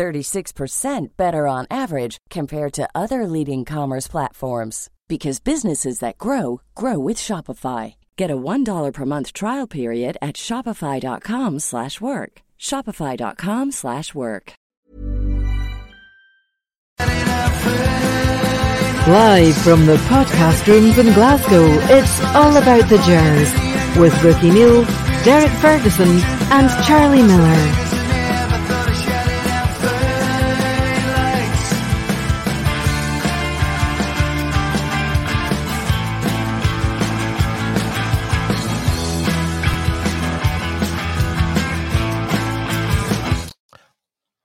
36% better on average compared to other leading commerce platforms because businesses that grow grow with Shopify. Get a $1 per month trial period at shopify.com/work. shopify.com/work. Live from the podcast rooms in Glasgow, it's all about the Gers with Ricki Neill, Derek Ferguson, and Charlie Miller.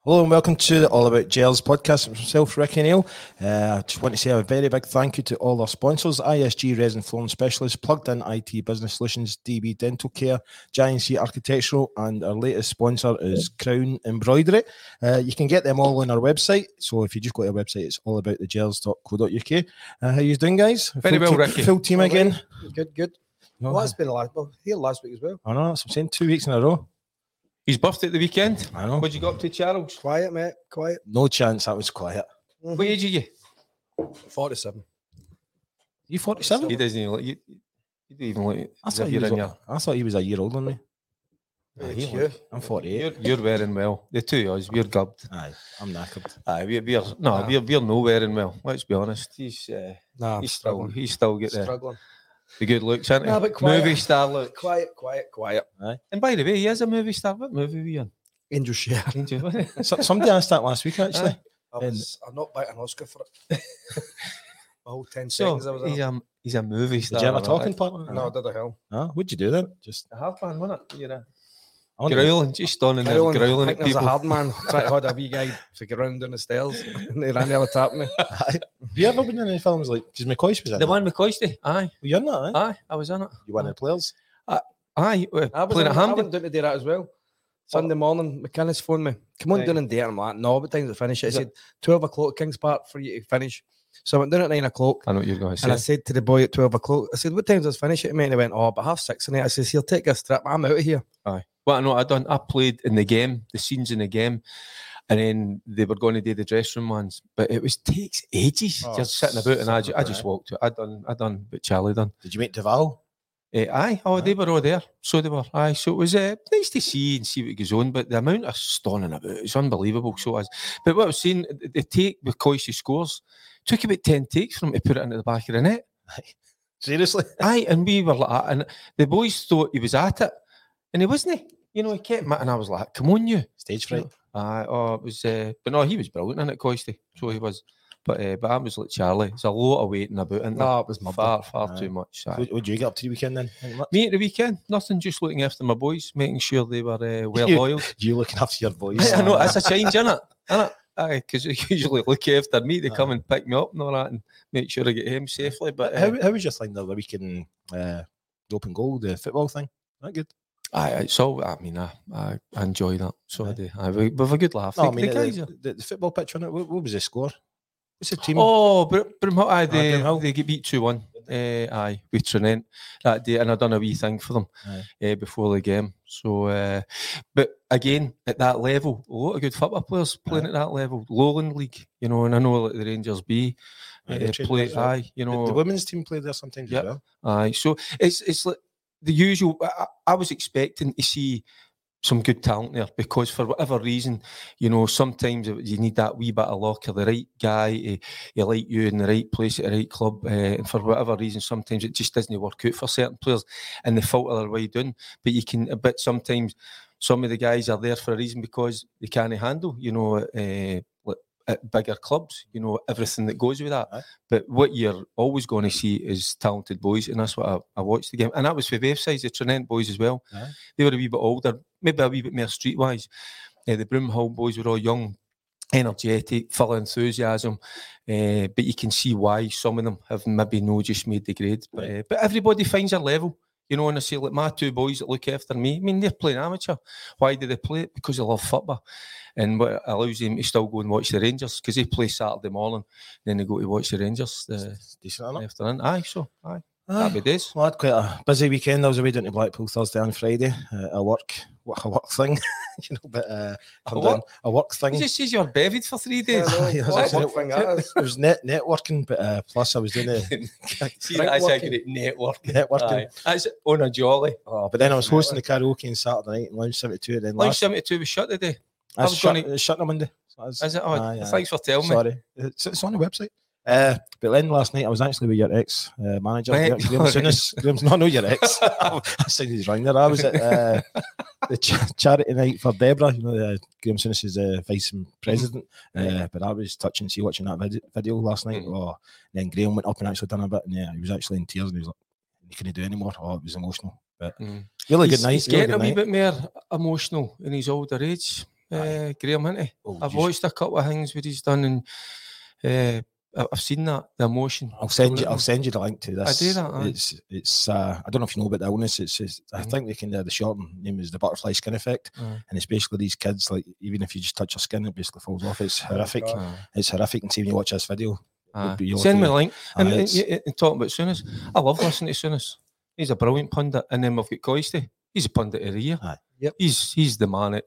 Hello and welcome to the All About Gers podcast with myself, Ricki Neill. Uh, I just want to say a very big thank you to all our sponsors ISG Resin Flooring Specialists, Plugdin IT Business Solutions, DB Dental Care, J&C Architectural, and our latest sponsor is Crown Embroidery. Uh, you can get them all on our website. So if you just go to our website, it's allaboutthegers.co.uk. Uh, how you doing, guys? Very full well, team, Ricky. Full team All again. right. Good, good. No, Well, it's been a last, well, here last week as well. I know, that's what I'm saying. Two weeks in a row. His birthday at the weekend. I know. What'd you go up to, Charles? Quiet, mate. Quiet. No chance that was quiet. What age are you? 47. You 47? He doesn't even look. You, you don't even look. I thought, he you're was, in a- your, I thought he was a year older than me. Yeah, he it's you. I'm 48. you're, you're wearing well. The two of us, we're gubbed. Aye, I'm knackered. Aye, we're, we're no, Nah. we're, we're no wearing well. Let's be honest. He's uh, Nah, I'm he's still he's still get the, struggling. The good looks, isn't he? Nah, but quiet. movie star look. Quiet, quiet, quiet. Aye. And by the way, he is a movie star. What movie were you in? Angel share. Angel, wasn't? So, somebody asked that last week, actually. I was, I'm not biting an Oscar for it. The whole 10 so seconds I was he's there. a he's a movie Did star. you have a and talking all part? No, I did a hell. Huh? What'd you do then? Just that. A hard man, wasn't it? You're a I wonder- growling, just standing there Growling, growling I at think there's a hard man. Tried to hold a wee guy to get around down the stairs. and they ran the other tap me. Have you ever been in any films like because McCoy's was in The it? one with Coisty. Aye, Were you in that? Eh? aye, I was in it. You one of the players? Aye, uh, I was playing in, at I Hampden. went down to do that as well. Sunday morning, McInnes phoned me. Come on Right. down and do it. I'm like, no, what time to finish it? I Is it- said, 12 o'clock, Kings Park for you to finish. So I went down at 9 o'clock. I know what you're going to say, And I say. said to the boy at 12 o'clock, I said, What time does finish it, mate? And he went, Oh, but half six And it. I says, Here, take a strip. I'm out of here. Aye. Well, I know I done. I played in the game, the scenes in the game, and then they were going to do the dressing room ones, but it was takes ages Oh, just sitting about, and I, ju- I just walked. I done. I done. But Charlie done. Did you meet Duvall? Eh, aye, oh, they were all there. So they were. Aye, so it was uh, nice to see and see what goes on. But the amount of stunning about it is unbelievable. So, as but what I was saying, the- take with Coisty scores took about ten takes from him to put it into the back of the net. Seriously? Aye, and we were like, and the boys thought he was at it, and he wasn't. You know, he kept, and I was like, "Come on, you." Stage fright. Aye, oh, it was, uh, but no, he was brilliant in it, Coisty. So he was, but uh, but I was like Charlie. It's a lot of waiting about, and No, it was my far, far Aye. too much. aye. What would you get up to the weekend then? Me at the weekend, nothing, just looking after my boys, making sure they were uh, well You- oiled. You looking after your boys? I know that's a change, isn't it? Isn't it? Aye, because they usually look after me. They come and pick me up and all that, and make sure I get home safely. But uh, How, how was your thing the other week in uh, the open goal, the football thing? Not good? Aye, it's all. I mean, I, I enjoy that. So I do. We, we've a good laugh. No, I The- mean the the, guys are- the, the football pitch on it. What, what was the score? What's the team? Oh, Br- Broomhill, aye, they, Broomhill. they get beat 2 1. Uh, aye, with Tranent that day, and I done a wee thing for them uh, before the game. So, uh, but again, at that level, a lot of good football players playing Aye. at that level, Lowland League, you know, and I know like the Rangers B Aye, uh, play, there as well. aye, you The- know, the, women's team played there sometimes Yep. as well. Aye, so it's it's like the usual. I, I was expecting to see some good talent there because for whatever reason, you know, sometimes you need that wee bit of luck or the right guy, he, he like you in the right place at the right club, uh, and for whatever reason, sometimes it just doesn't work out for certain players, and they filter their way down. But you can, but sometimes some of the guys are there for a reason because they can't handle, you know, uh, at bigger clubs, you know, everything that goes with that. Aye. But what you're always going to see is talented boys, and that's what I, I watched the game. And that was for both sides, the Tranent boys as well. Aye. They were a wee bit older, maybe a wee bit more streetwise. Uh, the Broomhill boys were all young, energetic, full of enthusiasm. Uh, but you can see why some of them have maybe no just made the grade. But, uh, but everybody finds their level. You know, and I say, like my two boys that look after me, I mean, they're playing amateur. Why do they play it? Because they love football. And what allows them to still go and watch the Rangers because they play Saturday morning, then they go to watch the Rangers the Decent, isn't it? afternoon. Aye, so, aye. Aye. Happy days. Well, I had quite a busy weekend. I was away down to Blackpool Thursday and Friday. Uh, a work, a work thing, you know, but uh, I'm A doing what? a work thing. You just says you're bevied for three days. Yeah, it was What actually- work thing that is? It was net networking, but uh, plus I was doing the See, that's a great network. networking. Aye. That's on a jolly. Oh, but then I was hosting the karaoke on Saturday night in Lounge 72. Then Lunch last, 72 was shut today. I was shut, gonna- it's shut on Monday. So that's- Is it? Oh, Aye, aye. thanks for telling me. Sorry, it's, it's on the website. Uh, but then last night I was actually with your ex uh, manager, Right. Graham Souness. Graham's not no your ex. I said he's wrong there. I was at uh, the cha- charity night for DEBRA. You know, uh, Graham Souness is the vice president. Uh, but I was touching, see, watching that vid- video last night. Mhm. Oh, then Graham went up and actually done a bit, and yeah, he was actually in tears, and he was like, he couldn't do anymore. Oh, it was emotional. But Mm. really he's, good night. He's really getting a wee bit more emotional in his older age, uh, Graham, isn't he? Oh, I've watched a couple of things where he's done, and uh, I've seen that the emotion. I'll send you. I'll send you the link to this. I do that, aye. It's it's. Uh, I don't know if you know about the illness. It's. it's I Mhm. think they can. Uh, the short name is the butterfly skin effect, Aye. and it's basically these kids. Like even if you just touch your skin, it basically falls off. It's horrific. God. Aye. It's horrific. And see when you watch this video, Aye. be your Send me a link. And, Aye, and, and talking about Souness, I love listening to Souness. He's a brilliant pundit. And then we've got Coisty. He's a pundit of the year. Aye. Yep. He's he's the man. It,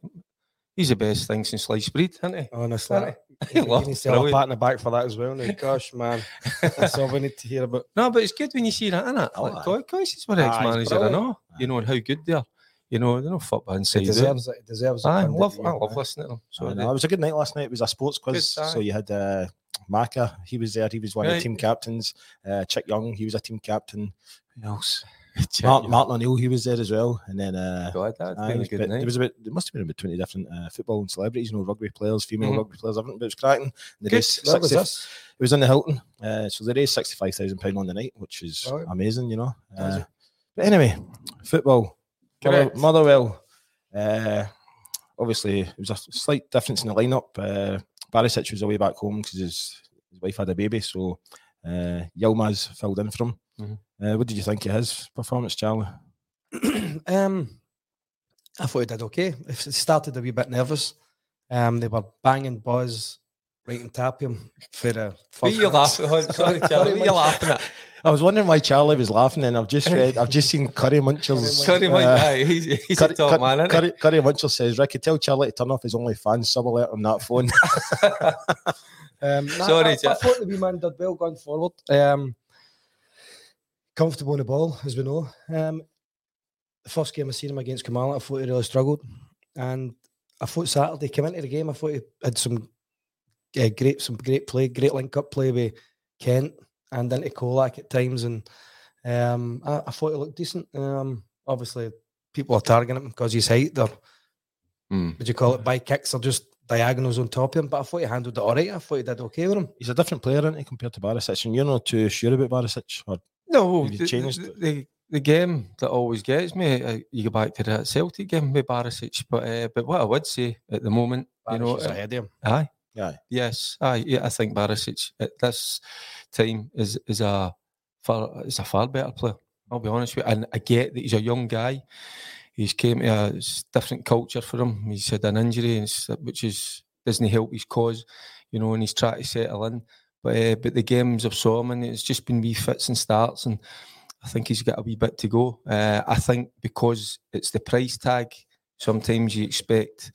he's the best thing since sliced bread, isn't he? Honestly, Aye. you love need to sell a pat in the back for that as well. Now, gosh, man, that's all we need to hear about. No, but it's good when you see that, isn't it? Oh, Like, aye. Coy- Coisty's my ex-manager, I know. You know, and how good they are. You know, they know football He inside out. deserves it. He deserves it. I love, I love listening to them. So I know. it was a good night last night. It was a sports quiz. So you had uh, Maka. He was there. He was one of the team captains. Uh, Chick Young. He was a team captain. Who else? Check Martin. O'Neill. He was there as well. And then. Uh, God, that's Aye, been it a was good bit- there was about there must have been about twenty different uh, football and celebrities, you know, rugby players, female Mhm. rugby players, everything. But it was cracking. Good. raised was 60 this? It was in the Hilton, uh, so they raised sixty five thousand pound on the night, which is Right. amazing, you know. Uh, but anyway, football, Correct. Motherwell. Uh, obviously, it was a slight difference in the lineup. Uh, Barisic was away back home because his, his wife had a baby, so uh, Yilmaz filled in for him. Mhm. Uh, what did you think of his performance, Charlie? um, I thought he did okay. It started a wee bit nervous. Um, they were banging Buzz right on top of him for the What are you minutes. laughing at? Sorry, Charlie. What are you laughing at? I was wondering why Charlie was laughing, and I've just read, I've just seen Curry Munchers. Curry, Mike, uh, aye, he's, he's Curry, a top Cur- man, isn't Curry, Curry Muncher says, Ricki, tell Charlie to turn off his OnlyFans sub alert on that phone. Um, nah, Sorry, I, I Jack. thought the wee man did well going forward. Um, comfortable on the ball, as we know. Um, the first game I seen him against Kamala, I thought he really struggled. And I thought Saturday came into the game, I thought he had some uh, great some great play, great link up play with Kent and into Colak at times. And um, I, I thought he looked decent. Um, obviously, people are targeting him because he's height. They're, Mm. would you call it, by kicks or just diagonals on top of him. But I thought he handled it all right. I thought he did okay with him. He's a different player, isn't he, compared to Barisic? And you're not too sure about Barisic? Or No, you the, changed the, the, the game that always gets me, uh, you go back to that Celtic game with Barisic, but uh, but what I would say at the moment, you know, Barisic uh, ahead of him. aye, Aye. yes, aye, yeah, I think Barisic at this time is is a far is a far better player. I'll be honest with you, and I get that he's a young guy. He's came to a different culture for him. He's had an injury, and which is doesn't help his cause, you know, and he's trying to settle in. But uh, but the games I've saw him, and it's just been wee fits and starts, and I think he's got a wee bit to go. Uh, I think because it's the price tag, sometimes you expect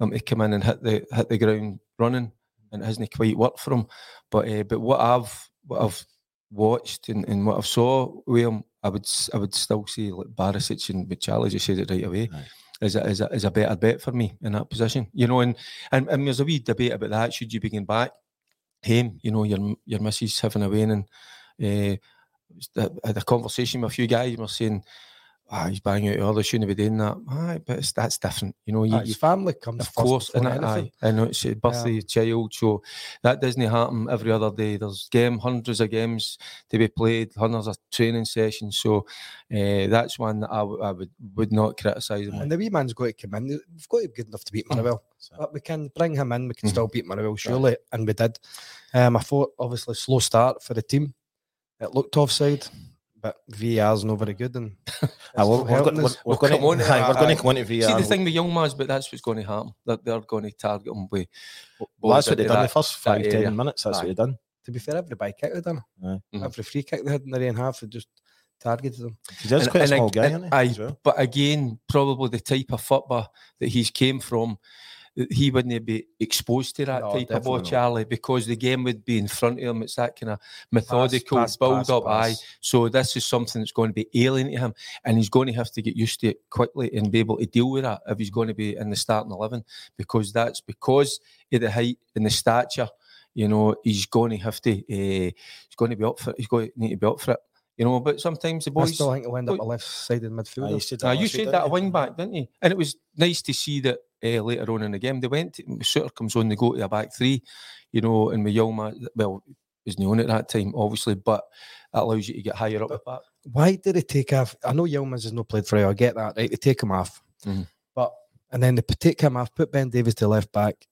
him to come in and hit the hit the ground running, and it hasn't quite worked for him. But uh, but what I've what I've watched and, and what I've saw with him, I would I would still say like Barisic and but Charlie just said it right away. Aye. Is a, is, a, is a better bet for me in that position, you know, and, and and there's a wee debate about that. Should you begin back him, you know, your your missus having a and uh, I had a conversation with a few guys and were saying, ah, he's banging out others, shouldn't be doing that. Aye, but it's, that's different. You know, you, his family comes of first course, and. I, I know it's a birthday child, so that doesn't happen every other day. There's game, hundreds of games to be played, hundreds of training sessions. So uh, that's one that I, w- I would would not criticise him. And the wee man's got to come in. We've got to be good enough to beat Mm. Motherwell. But we can bring him in. We can Mhm. still beat Motherwell, surely. And we did. Um, I thought, obviously, slow start for the team. It looked offside, but VAR's not very good. And Ah, we're, we're, helping go- we're, we're going come on, to, aye, we're going to come into VAR. See the thing with Yilmaz, but that's what's going to happen. They're, they're going to target him with. well, that's what they into done the first five, ten area. minutes. That's Aye. what they've done. to be fair, every bike kick they done. Aye. Mhm. Every free kick they had in the end half, they just targeted them. He's just And- quite a small ag- guy, and isn't he? aye, well? But again, probably the type of football that he's came from, that he wouldn't be exposed to that No, type of ball, not. Charlie, because the game would be in front of him. It's that kind of methodical pass, build pass, up. Aye. So this is something that's going to be alien to him, and he's going to have to get used to it quickly and be able to deal with that if he's going to be in the starting eleven, because that's because of the height and the stature. You know, he's going to have to. Uh, he's going to be up for. it. He's going to need to be up for it. You know, but sometimes the boys. I boys. still think he'll end up a left sided Aye, midfielder. you said Now, you said that a you? wing back, didn't you? And it was nice to see that uh, later on in the game they went. To, Souttar comes on, they go to a back three, you know, and with Yilmaz, well, was known at that time, obviously, but that allows you to get higher up the back. Why did they take off? I know Yilmaz has not played for you. I get that. Right, they take him off, Mhm. but and then they put- take him off, put Ben Davies to left back,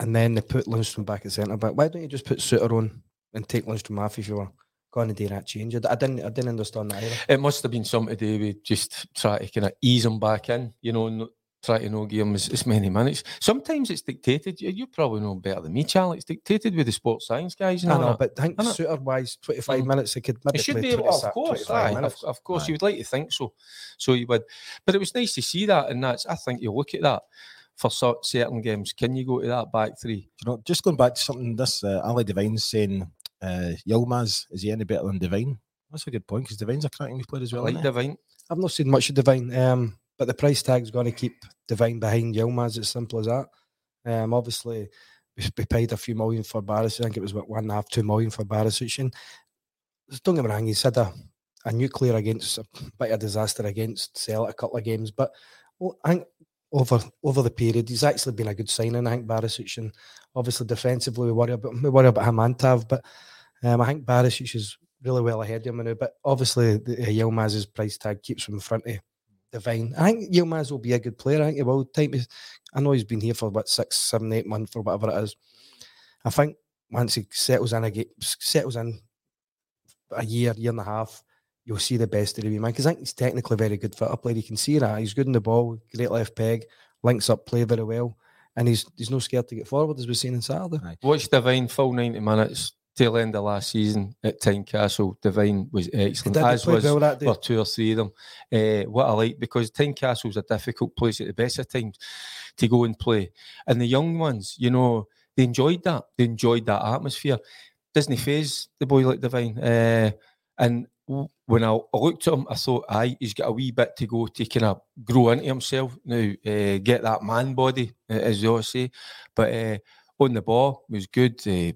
and then they put Lundstram back at centre back. Why don't you just put Souttar on and take Lundstram off if you were going to do that change? I didn't. I didn't understand that either. It must have been something to do with just try to kind of ease him back in, you know, try to know give him as, as many minutes. Sometimes it's dictated. You, you probably know better than me, Charlie. It's dictated with the sports science guys. And I all know, that. but I think I know. Souttar wise, twenty five Mhm. minutes, they could maybe It should play be able, of course, aye, of, of course, Aye. you would like to think so. So you would, but it was nice to see that, and that's. I think you look at that for certain games. Can you go to that back three? You know, just going back to something this uh, Ali Devine's saying, uh, Yilmaz, is he any better than Devine? That's a good point because Devine's a cracking player as I well. like isn't he? Devine. I've not seen much of Devine, um, but the price tag's going to keep Devine behind Yilmaz. It's simple as that. Um, obviously, we, paid a few million for Barisic. I think it was what one and a half, two million for Barisic. And don't get me wrong, he's had a, a nuclear against a bit of disaster against Celtic a couple of games, but well, I think over over the period, he's actually been a good signing. I think Barisic, and obviously defensively, we worry about we worry about him and Tav, but um, I think Barisic is really well ahead of him now. But obviously, the, uh, Yilmaz's price tag keeps him in front of Devine. I think Yilmaz will be a good player. I think he will. Time is, I know he's been here for what six, seven, eight months or whatever it is. I think once he settles in, settles in a year, year and a half, you'll see the best of wee man. Because I think he's technically very good for a player. You can see that he's good in the ball, great left peg, links up play very well, and he's he's no scared to get forward as we've seen in Saturday. Watch Devine full ninety minutes. Tail end of last season at Tynecastle, Devine was excellent, as was well that day. or two or three of them. Uh, what I like because Tynecastle's a difficult place at the best of times to go and play, and the young ones, you know, they enjoyed that. They enjoyed that atmosphere. Disney phase the boy like Devine, uh, and when I, I looked at him, I thought, aye, he's got a wee bit to go to kind of grow into himself now, uh, get that man body, as you all say. But uh, on the ball was good, uh,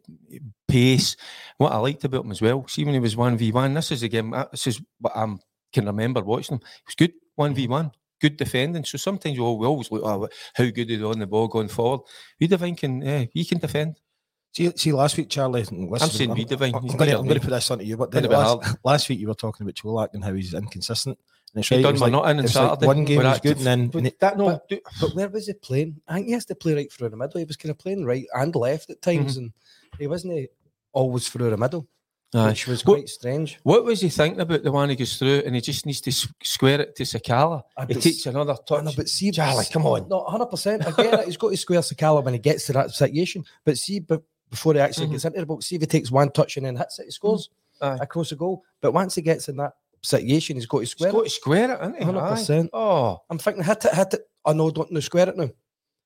pace. What I liked about him as well, see when he was one v one. This is again, uh, this is what I can remember watching him. He was good one v one, good defending. So sometimes we, always look, oh, how good is on the ball going forward? We Devine can, uh, he can defend. See, see, last week, Charlie. listen, saying I'm, we divine, I'm, going to, not I'm going to put this onto you. But Bit then of a last, last week you were talking about Colak and how he's inconsistent. And it's He right, it done was my like, not in it was Saturday. like one game was good, and then But and it- that no, But But where was he playing? I think he has to play right through the middle. He was kind of playing right and left at times, and he wasn't eh, always through the middle, Aye. which was What- quite strange. What was he thinking about the one he goes through and he just needs to square it to Sakala? He takes another touch. but see, Charlie, come on. not hundred percent. I get it. He's got to square Sakala when he gets to that situation. But see, but before he actually Mhm. gets into the box, see if he takes one touch and then hits it, he scores Aye. across the goal. But once he gets in that situation, he's got to He's square got to square it, isn't he? Hundred Aye. percent. Oh, I'm thinking hit it, hit it. Oh no, don't no square it now.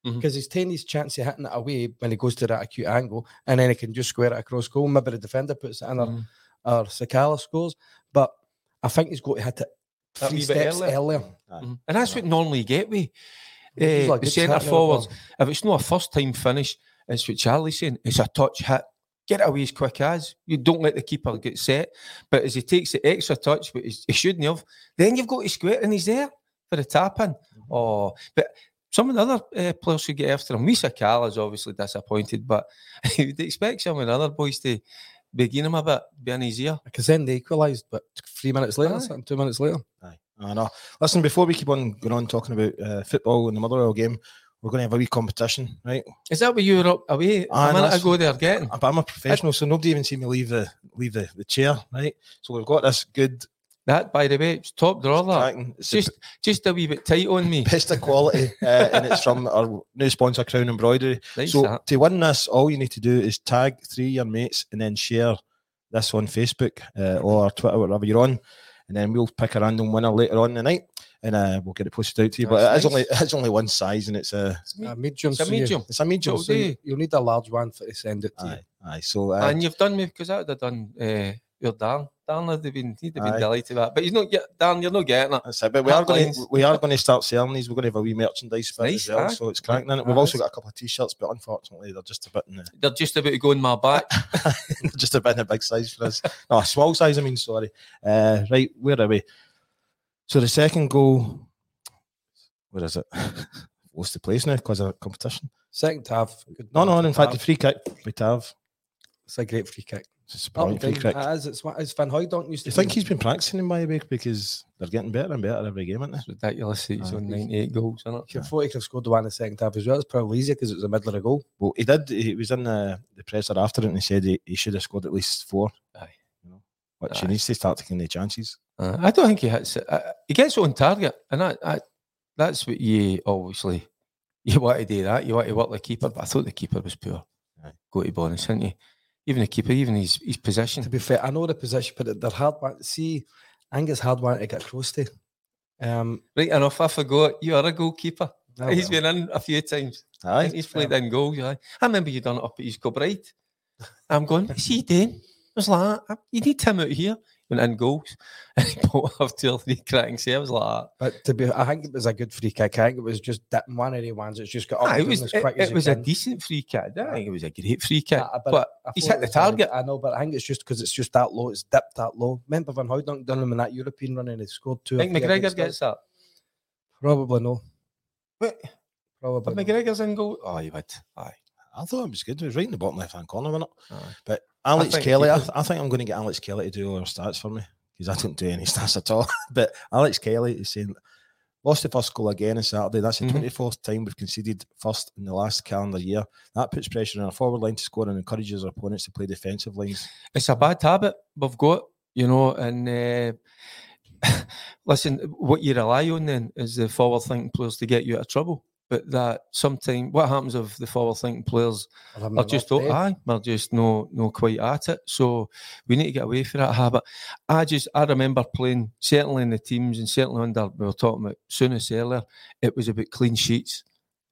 Mhm. Because he's taking his chance of hitting it away when he goes to that acute angle, and then he can just square it across goal. Maybe the defender puts it in, or, Mhm. or Sakala scores. But I think he's got to hit it three steps earlier. earlier. Mhm. and that's what normally you get with He's uh, like the centre forwards. If it's not a first time finish, it's what Charlie's saying. It's a touch hit get away as quick as. You don't let the keeper get set. But as he takes the extra touch, but he shouldn't have, then you've got to square and he's there for the tap in. Oh, but some of the other uh, players should get after him. Misa Cal is obviously disappointed, but you'd expect some of the other boys to begin him a bit, be in his ear. Because then they equalised, but three minutes later, Aye. something, two minutes later. Aye, I know. Listen, before we keep on going on talking about uh, football and the Motherwell game, we're going to have a wee competition, right? Is that what you were up away Aye, a minute ago there getting? But I'm a professional, so nobody even seen me leave the leave the, the chair, right? So we've got this good That, by the way, it's top drawer. That. It's Just, just a wee bit tight on me. best of quality, uh, and it's from our new sponsor, Crown Embroidery. Nice so that. to win this, all you need to do is tag three of your mates and then share this on Facebook uh, or Twitter, whatever you're on, and then we'll pick a random winner later on in the night, and uh, we'll get it posted out to you. but it is nice. only it's only one size, and it's a A medium. It's a so you- medium. it's a medium. It'll So you, you. You'll need a large one for to send it to you. aye, aye. So uh, and you've done me because I would have done uh, your Dan. Dan would have been, he'd have been Aye. delighted with that. But he's not get Dan, you're not getting it. That's it. But we are going to we are going to start selling these. We're going to have a wee merchandise for Nice, as well. aye. So it's cracking in it. Aye. We've also got a couple of t-shirts, but unfortunately they're just a bit in the They're just about to go in my back. just a bit in a big size for us. No, small size. I mean, sorry. Uh, right, where are we? So the second goal, where is it? What's the place now? Because of competition. Second half. No, no. In to fact, the Tav. free kick we have. it's a great free kick. It's a brilliant free kick. It is. It's, it's Van Hooijdonk used to You think he's been practicing him by the way because they're getting better and better every game, aren't they? It's ridiculous. that He's Aye. on 98 goals, isn't it? If thought he could have scored the one in the second half as well. It's probably easier because it was a middle of the goal. Well, he did. He was in the, the presser after it and he said he, he should have scored at least four. Aye. You know, which he needs to start taking the chances. Uh, I don't think he hits it. Uh, he gets on target, and that, that that's what you obviously you want to do. That you want to work the keeper, but I thought the keeper was poor. Aye. Go to bonus, didn't you? Even the keeper, even his his position. To be fair, I know the position, but they're hard one. See, I think it's hard one to get close to. Um, Right enough, I forgot you are a goalkeeper. oh he's well. been in a few times. Aye. he's played in goals. Aye. I remember you done it up at East Kilbride. I'm going, what's he doing? I was like, "Ah, you need him out here. Went in goals. And he pulled off two or three cracking saves like that. But to be, I think it was a good free kick. I think it was just that one of the ones that's just got up and it was, as it, quick as it you was a decent free kick. I think it was a great free kick. Ah, Aye, but I he's hit the target. I know, but I think it's just because it's just that low. It's dipped that low. Remember Van Hooijdonk done him in that European run and he scored two. I think McGregor gets that. Probably no. But, Probably. but. McGregor's in goal. Oh, he would. Aye. I thought it was good. It was right in the bottom left hand corner, wasn't it? Aye. But Alex think Kelly, I, th- I think I'm going to get Alex Kelly to do all our stats for me because I don't do any stats at all. but Alex Kelly is saying lost the first goal again on Saturday. That's the Mhm. 24th time we've conceded first in the last calendar year. That puts pressure on our forward line to score and encourages our opponents to play defensive lines. It's a bad habit we've got, you know, and uh, listen, what you rely on then is the forward thinking players to get you out of trouble. But that sometimes what happens if the forward thinking players are just oh, aye, we're just no no quite at it. So we need to get away from that habit. I just I remember playing certainly in the teams and certainly under we were talking about Souness earlier. It was about clean sheets.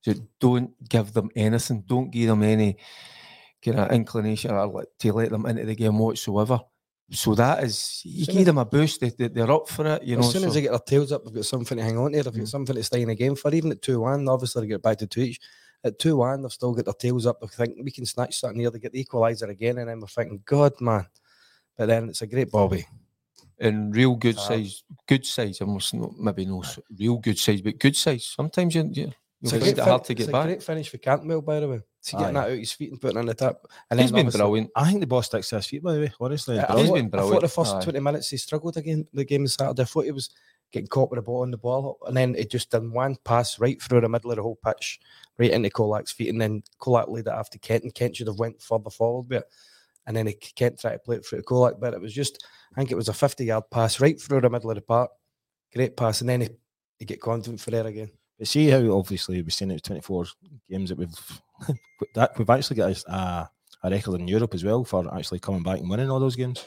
So don't give them anything. Don't give them any kind of inclination or like, to let them into the game whatsoever. So that is you give them a boost. They, they, they're up for it. You know. as soon as they get their tails up, they've got something to hang on to. They've Mm. got something to stay in the game for. Even at 2 1, obviously they get back to 2 each. At 2 1, they've still got their tails up. They think we can snatch something here. They get the equaliser again, and then we're thinking, God, man. But then it's a great Bobby. and real good Ah. size, good size. Almost not maybe no real good size, but good size. Sometimes you, you It's you'll find it hard fin- to it's get a back. great finish for Cantwell, by the way. See, getting Aye. that out his feet and putting it on the tap. And he's been brilliant. I think the ball sticks to his feet, by the way, honestly. Brilliant. thought, been I thought the first Aye. 20 minutes he struggled again the game on Saturday. I thought he was getting caught with the ball on the ball, and then it just done one pass right through the middle of the whole pitch, right into Colak's feet, and then Colak laid it after Kent, and Kent should have went further forward but. And then he, Kent tried to play it through to Colak, but it was just, I think it was a 50 yard pass right through the middle of the park. Great pass, and then he, he get confident for there again. But see how obviously we've seen it 24 games that we've that we've actually got a, a, a record in Europe as well for actually coming back and winning all those games.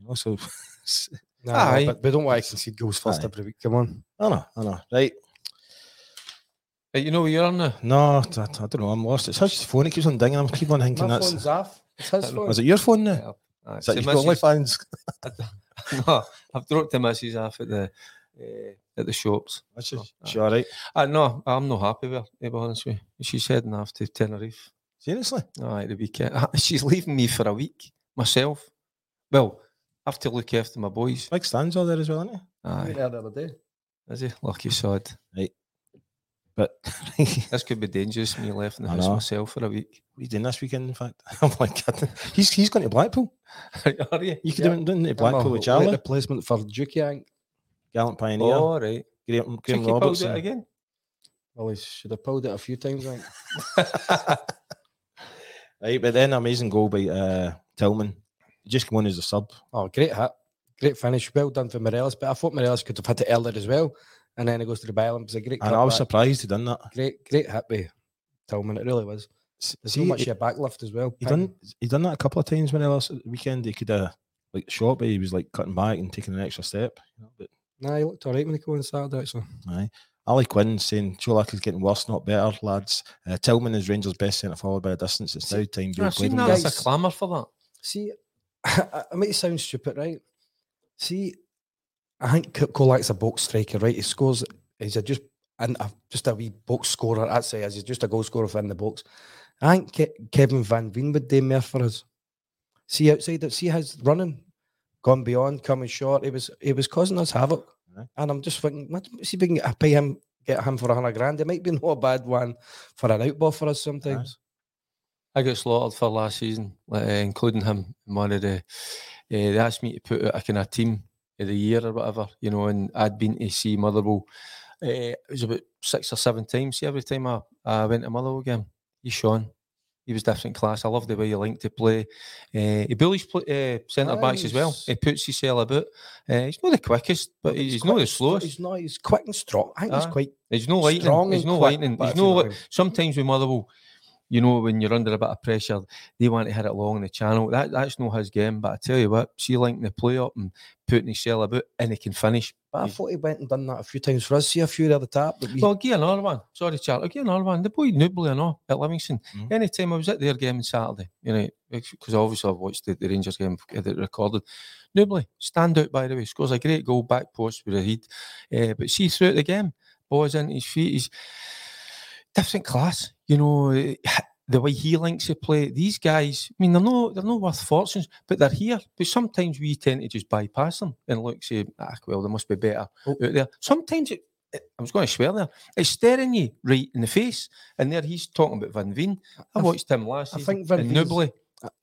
You know, so No, Aye. but we don't want to concede goals first Aye. every week. Come on. I know, I know, right? But you know where you're on now. No, I, I don't know. I'm lost. It's his phone. It keeps on dinging. I keep on thinking My that's. phone's off. It's his phone. Was it your phone now? Aye, Is that so your only missus- fans? no, I've dropped the missus off at the uh, at the shops. That's Oh, just, aye. she all right? Uh, no, I'm not happy with her, to be honest with you. She's heading off to Tenerife. Seriously? Aye, the weekend. She's leaving me for a week myself. Well, I have to look after my boys. Big stands all there as well, isn't it? Aye, there the other day. is he? Lucky sod. Right. But This could be dangerous. Me left in the I house know. myself for a week. what are you doing this weekend, in fact? I'm like, he's, he's going to Blackpool. Are you? You could Yeah. have done it to I'm a Blackpool with Charlie, replacement for Dukey, I think. Gallant Pioneer, All right. Graham, Think Graham he Robertson. it again? Well, he should have pulled it a few times, I think. Right, but then amazing goal by uh, Tillman. He just came on as a sub. Oh, great hit. Great finish. Well done for Morelos. But I thought Morelos could have had it earlier as well. And then he goes to the byline. It was a great And I was cutback. surprised he done that. Great, great hit by Tillman. It really was. There's See, so much he, of a backlift as well. he done he done that a couple of times when else at the weekend. He could have like shot, but he was like cutting back and taking an extra step. You know, but Nah, he looked all right when he came on Saturday, actually. Aye. Ali Quinn saying Colak is getting worse, not better, lads. Uh, Tillman is Rangers' best centre forward by a distance. It's now time Joe I've seen that. does. There's a clamour for that. See, I might sound stupid, right? See, I think K- Colak's a box striker, right? He scores. He's a just and a, just a wee box scorer. I'd say as he's just a goal scorer in the box. I think Ke- Kevin Van Veen would do more for us. See outside that. See his running gone beyond, coming short. He was he was causing us havoc, Aye. and I'm just thinking, what- see if we can get, pay him, get him for a hundred grand. It might be not a bad one for an outball for us sometimes. I got slaughtered for last season, uh, including him one of the. Uh, they asked me to put out a kind of team of the year or whatever, you know, and I'd been to see Motherwell. Uh, it was about six or seven times. See, every time I, I went to Motherwell game, he's Sean. He was different class. I love the way he liked to play. Uh, he bullies play, uh, centre backs as well. He puts his himself about. Uh, he's not the quickest, but he's, He's not the slowest. He's not. He's quick and strong. I think he's quite He's no lightning. strong He's no lightning. He's if you know no. what I li- mean. Sometimes with Motherwell, you know, when you're under a bit of pressure, they want to hit it long the channel. That that's not his game. But I tell you what, see linking the play up and putting his shell about, and he can finish. But I thought he went and done that a few times for us. See a few the top. But we, Well, give another one. Sorry, Charlie. Give another one. The boy Nouble and all at Livingston. Mhm. Anytime I was at their game on Saturday, you know, because obviously I've watched the, the Rangers game that recorded. Nouble, stand out by the way, scores a great goal back post with a heat. Uh, but see throughout the game, balls into his feet. He's different class. You know, eh, the way he links to play. These guys, I mean, they're no they're not worth fortunes, but they're here. But sometimes we tend to just bypass them and look, say, ah, well, there must be better Oh. out there. Sometimes it, it- I was going to swear there. It's staring you right in the face, and there he's talking about Van Veen. I I watched him last I season. think Van and Veen's- Nouble. I-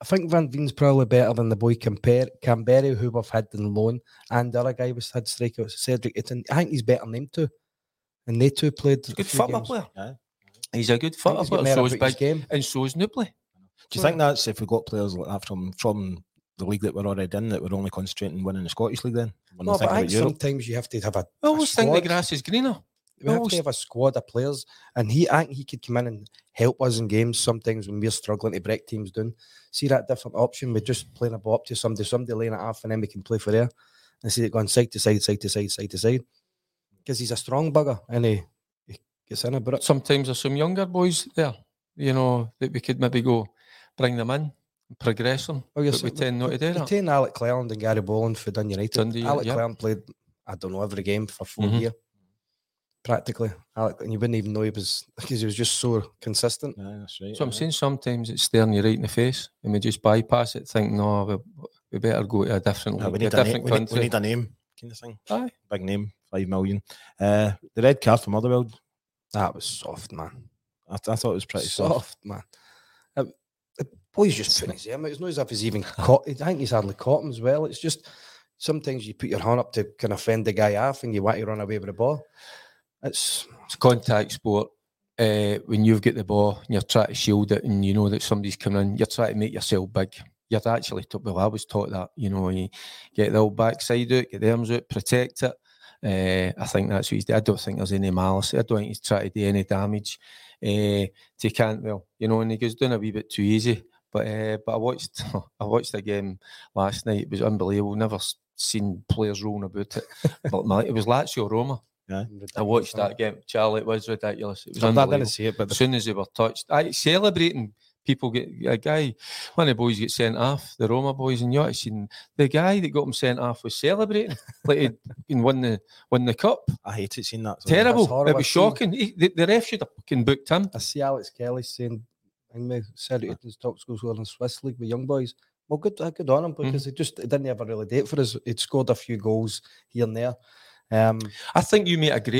I think Van Veen's probably better than the boy Camper, Canberra, who we've had in loan, and the other guy was had striker Cedric Itten. I think he's better than them two, and they two played. He's a a good few football games. player. Aye. He's a good I think football he's got So is big, game. and so is Nouble. Do you think that's if we got players like that from from the league that we're already in that we're only concentrating winning the Scottish league then? We're No, but I think sometimes you have to have a. I always think the grass is greener. We have to have a squad of players, and he, I think he could come in and help us in games sometimes when we're struggling to break teams down. See that different option with just playing a ball up to somebody, somebody laying it off, and then we can play for there and see it going side to side, side to side, side to side. Because he's a strong bugger and he, he gets in about it. Sometimes there's some younger boys there, you know, that we could maybe go bring them in, progress them. Oh, you're but we saying- tend not to do You're that. taking Alec Cleland and Gary Bollan for Dun United. Dundee, Alec yep. Cleland played, I don't know, every game for 4 Mhm. years. Practically, Alec, and you wouldn't even know he was because he was just so consistent. Yeah, that's right. So I'm aye. saying sometimes it's staring you right in the face and we just bypass it, think, no, we, we better go to a different Yeah, we, need a a name, different we, need, we need a name kind of thing. Aye. Big name, five million. Uh, the red card for Motherwell, That was soft, man. I, I thought it was pretty soft. soft, man. Uh, the boy's just putting his arm out. It's not as if he's even caught. I think he's hardly caught him as well. It's just sometimes you put your hand up to kind of fend the guy off and you want to run away with the ball. It's It's contact sport. Uh, when you've got the ball and you're trying to shield it and you know that somebody's coming in, you're trying to make yourself big. You're actually taught, well, I was taught that, you know, you get the old backside out, get the arms out, protect it. Uh, I think that's what he's. I don't think there's any malice. I don't think he's trying to do any damage uh, to Cantwell, you know, and he goes down a wee bit too easy. But uh, but I watched I watched the game last night. It was unbelievable. Never seen players rolling about it. but my, it was Lazio Roma. I watched that game, Charlie. It was ridiculous. It was I unbelievable. didn't see it, but As soon as they were touched, I celebrating. People get a guy, one of the boys get sent off, the Roma boys, and you ought to seen the guy that got him sent off was celebrating like he'd won the won the cup. I hate it seeing that. Terrible. It was shocking. He, the, the ref should have fucking booked him. I see Alex Kelly saying and we celebrated his top score scorer in the Swiss league with young boys. Well, good, uh, good on him because he just didn't ever really date for us. He'd scored a few goals here and there. Um, I think you made a great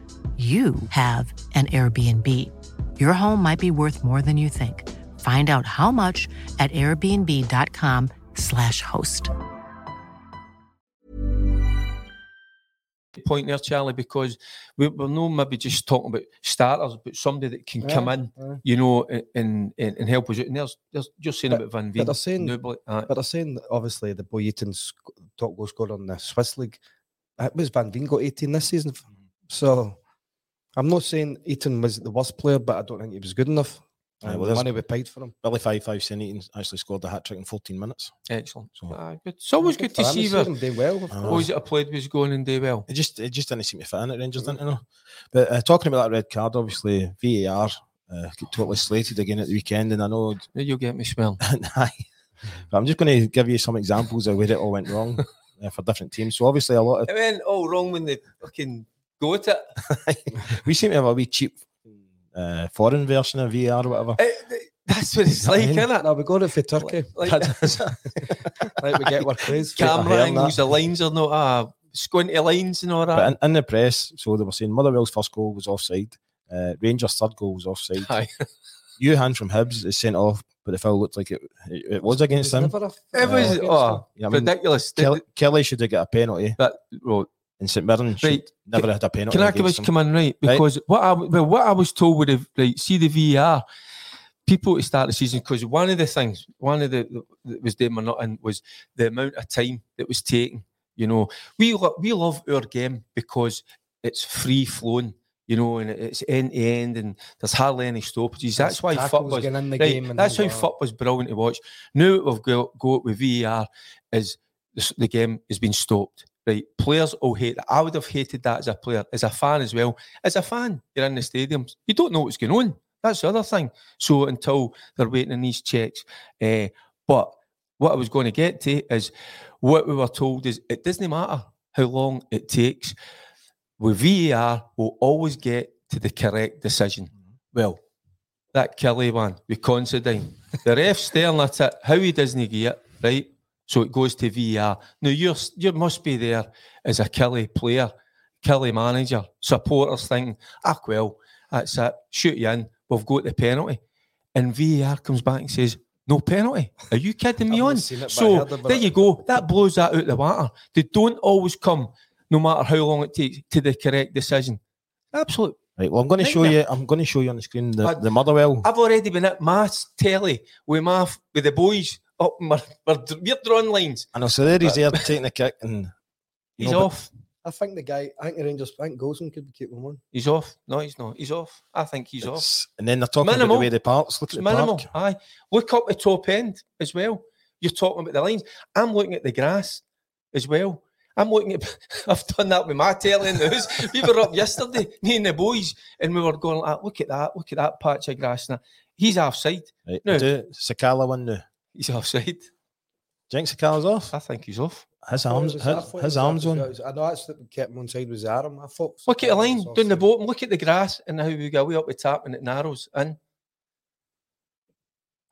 you have an Airbnb. Your home might be worth more than you think. Find out how much at airbnb.com/slash host. point there, Charlie, because we, we're not maybe just talking about starters, but somebody that can come in, you know, and, and and help us out. And there's, there's just saying But- about Van but Veen. they're saying- Nouble, aye. but they're saying obviously the boy Itten's top goal scorer in the Swiss league. It was Van Veen got 18 this season. Mm-hmm. So I'm not saying Itten was the worst player, but I don't think he was good enough. Aye, And well, the there's- money we paid for him. Billy Five Five saying Itten actually scored a hat trick in 14 minutes. Excellent. So- Aye, but it's always good to for him, see he's where him do well. Always I know. course. boys that have played was going and do well. It just it just didn't seem to fit in at Rangers, didn't it? No? But uh, talking about that red card, obviously VAR uh, got totally slated again at the weekend, and I know. Now you'll get me smell. Aye. but I'm just going to give you some examples of where it all went wrong uh, for different teams. So obviously a lot of It went all wrong when they fucking go at it. we seem to have a wee cheap uh, foreign version of VAR or whatever. It- it- That's what it's like, I mean, isn't it? No, we got it for Turkey. Like, Like we get our praise. camera angles, the lines are not uh, squinty lines and all that. But in, in the press, so they were saying Motherwell's first goal was offside, uh, Rangers' third goal was offside. Aye. Johan from Hibs is sent off, but the foul looked like it, it, it was against him. Never a- It was against oh, Yeah, I mean, ridiculous. Killie, Killie should have got a penalty, that, well, and St Mirren should Right. never had a penalty. Can I give us against him. come in right? Right. Because what I well, what I was told with the right, see the VAR, people to start the season because one of the things, one of the that was doing or not in was the amount of time that was taken. You know, we lo- we love our game because it's free flowing. You know, and it's end to end, and there's hardly any stoppages. That's why Tackles football's getting in the right, game and that's how things like that. football's brilliant to watch. Now that we've got go with VAR is the, the game has been stopped. Right, players will hate that. I would have hated that as a player, as a fan as well. As a fan, you're in the stadiums, you don't know what's going on. That's the other thing. So until they're waiting on these checks, uh, but what I was going to get to is what we were told is it doesn't matter how long it takes. With VAR, we'll always get to the correct decision. Well, that Killie one with Considine, the ref staring at it, how he doesn't get it, right? So it goes to VAR. Now you're you must be there as a Killie player, Killie manager, supporters thinking, ah well, that's it, shoot you in, we've got the penalty. And VAR comes back and says, no penalty. Are you kidding me on? it, so heard there you go. That blows that out the water. They don't always come, no matter how long it takes, to the correct decision. Absolute. Right. Well, I'm going to show Nightmare. you. I'm going to show you on the screen the, But- the Motherwell. I've already been at my telly with my with the boys up. My, we're, we're drawing lines. I know. So there he's there taking a kick, and He's know, off. I think the guy, I think the Rangers, I think Goldson could be keeping him on. He's off. No, he's not. He's off. I think he's off. And then they're talking about the way the parks. Look It's at the minimal. park. Aye. Look up the top end as well. You're talking about the lines. I'm looking at the grass as well. I'm looking at. I've done that with my telly in the house. We were up yesterday, me and the boys, and we were going like, look at that, look at that patch of grass. Now he's offside. Right. No. Sakala win the. He's offside. Do you think Sakala's off? I think he's off. His arms. thought it was- I His, thought it his was arms off on. as well. I know that's what kept him on side was the arm. I thought. Look at the line down the offside. bottom. Look at the grass and how we go way up the top and it narrows in.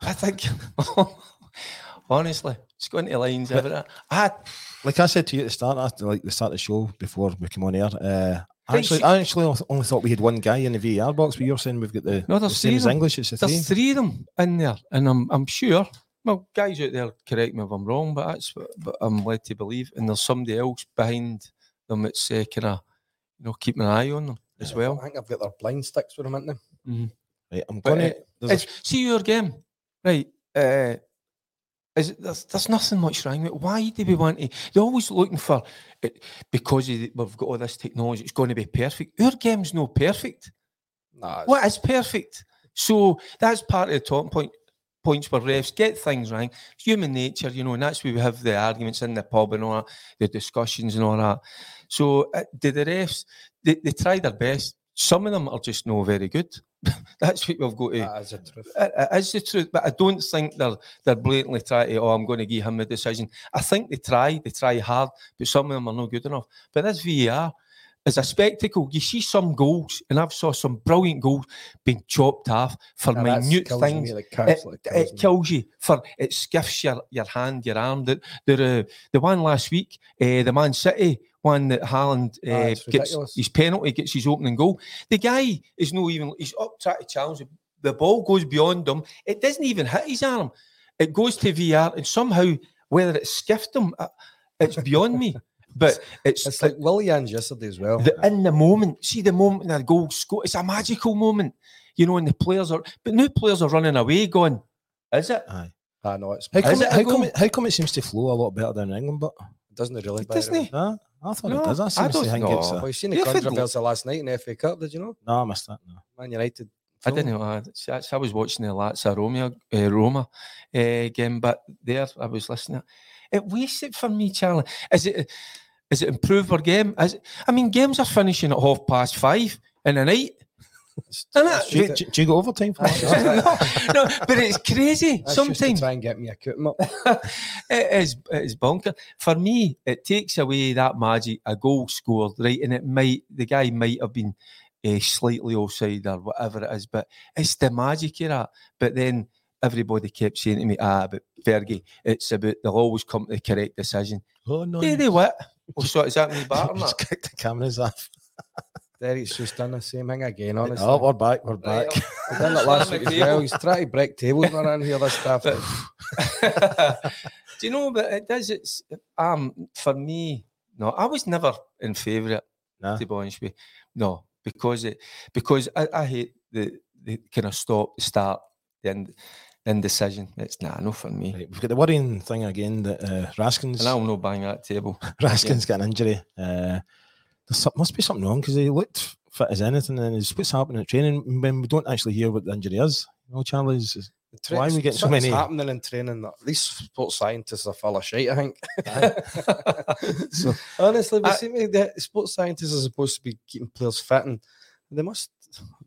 I think, honestly, it's going to lines. Everything. I Like I said to you at the start, after like the start of the show before we came on air, uh, Actually, I actually only- only thought we had one guy in the VAR box, but you're saying we've got the, No, the there's same three as. English. It's a three. There's three of them in there, and I'm I'm sure. Well, guys out there, correct me if I'm wrong, but that's what but I'm led to believe. And there's somebody else behind them that's uh, kind of, you know, keeping an eye on them as well. I think I've got their blind sticks with them, haven't they? Right, I'm going uh, to. There's It's, see your game, right? Uh, is it, there's, there's nothing much wrong with it. Why do we want to? They're always looking for it because of the- we've got all this technology. It's going to be perfect. Our game's no perfect. Nah, What is perfect? So that's part of the talking point. Points where refs get things wrong. It's human nature, you know, and that's where we have the arguments in the pub and all that, the discussions and all that. So uh, did the refs? They, they try their best. Some of them are just no very good. that's what we've got to. that is the truth. It- it is the truth, but I don't think they're they're blatantly trying to. Oh, I'm going to give him the decision. I think they try, they try hard, but some of them are not good enough. But this VAR is a spectacle. You see some goals, and I've saw some brilliant goals being chopped off for that's minute things. like, It, absolutely kills it kills you for it skiffs your, your hand, your arm. The the, uh, the one last week, uh, the Man City one that Haaland uh, Ah, gets his penalty, gets his opening goal. The guy is no even he's up trying to challenge. The ball goes beyond him. It doesn't even hit his arm. It goes to VAR, and somehow whether it skiffed him, uh, it's beyond me. But it's, It's like Willian's yesterday as well. the, in the moment. See the moment that goal score. It's a magical moment, you know. And the players are, but new players are running away, going, "Is it? aye. I know it's How come, it, it how, come it, how come it seems to flow a lot better than England? But doesn't it really? Doesn't the he? I thought No, it does. I, I don't think know. it's. Well, you've seen the You've had controversy last night in the FA Cup, did you know? no, I missed that. No. Man United. I didn't know. I, I was watching the Lazio Roma, uh, Roma uh, game, but there I was listening. It wasted for me, Charlie. Is it? Is it improved our game? Is it, I mean, games are finishing at half past five in the night. Isn't Do you, it? do, do you go overtime for that? no, no, but it's crazy. That's just to Sometimes try and get me a cutting up. it is it is bonker. For me, it takes away that magic. A goal scored, right, and it might the guy might have been uh, slightly offside or whatever it is, but it's the magic of that. But then everybody kept saying to me, "Ah, but Fergie, it's about they'll always come to the correct decision." oh no! Hey, they what? Well, so is that me batter? just kick the cameras off. Derek's just done the same thing again, honestly. Oh, we're back. We're Right, back. He done it last week as well. He's trying to break tables around here, this stuff. Do you know? But it does. It's um for me. No, I was never in favour of it. Nah. To be honest with you, no, because it because I, I hate the the kind of stop, start, the ind- indecision. It's nah, no for me. Right, we've got the worrying thing again that uh, Raskins And I'll no bang that table. Raskin's got an injury. Uh, there must be something wrong because he looked fit as anything, and it's what's happening at training when we don't actually hear what the injury is. You know, Charlie's. is- The Why are we getting so something's many- happening in training? That these sports scientists are full of shit. I think. So Honestly, we I- seem to, the sports scientists are supposed to be keeping players fit, and they must.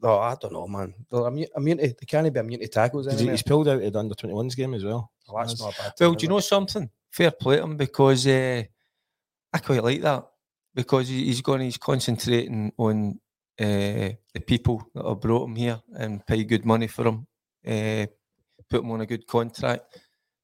Oh, I don't know, man. They're immune, immune to, they can't be immune to tackles he's, anymore. he's pulled out of the under 21s game as well. Oh, that's not bad. Well, do you know something? Fair play to him because uh, I quite like that because he- he's going. He's concentrating on uh, the people that have brought him here and pay good money for him, uh, put him on a good contract.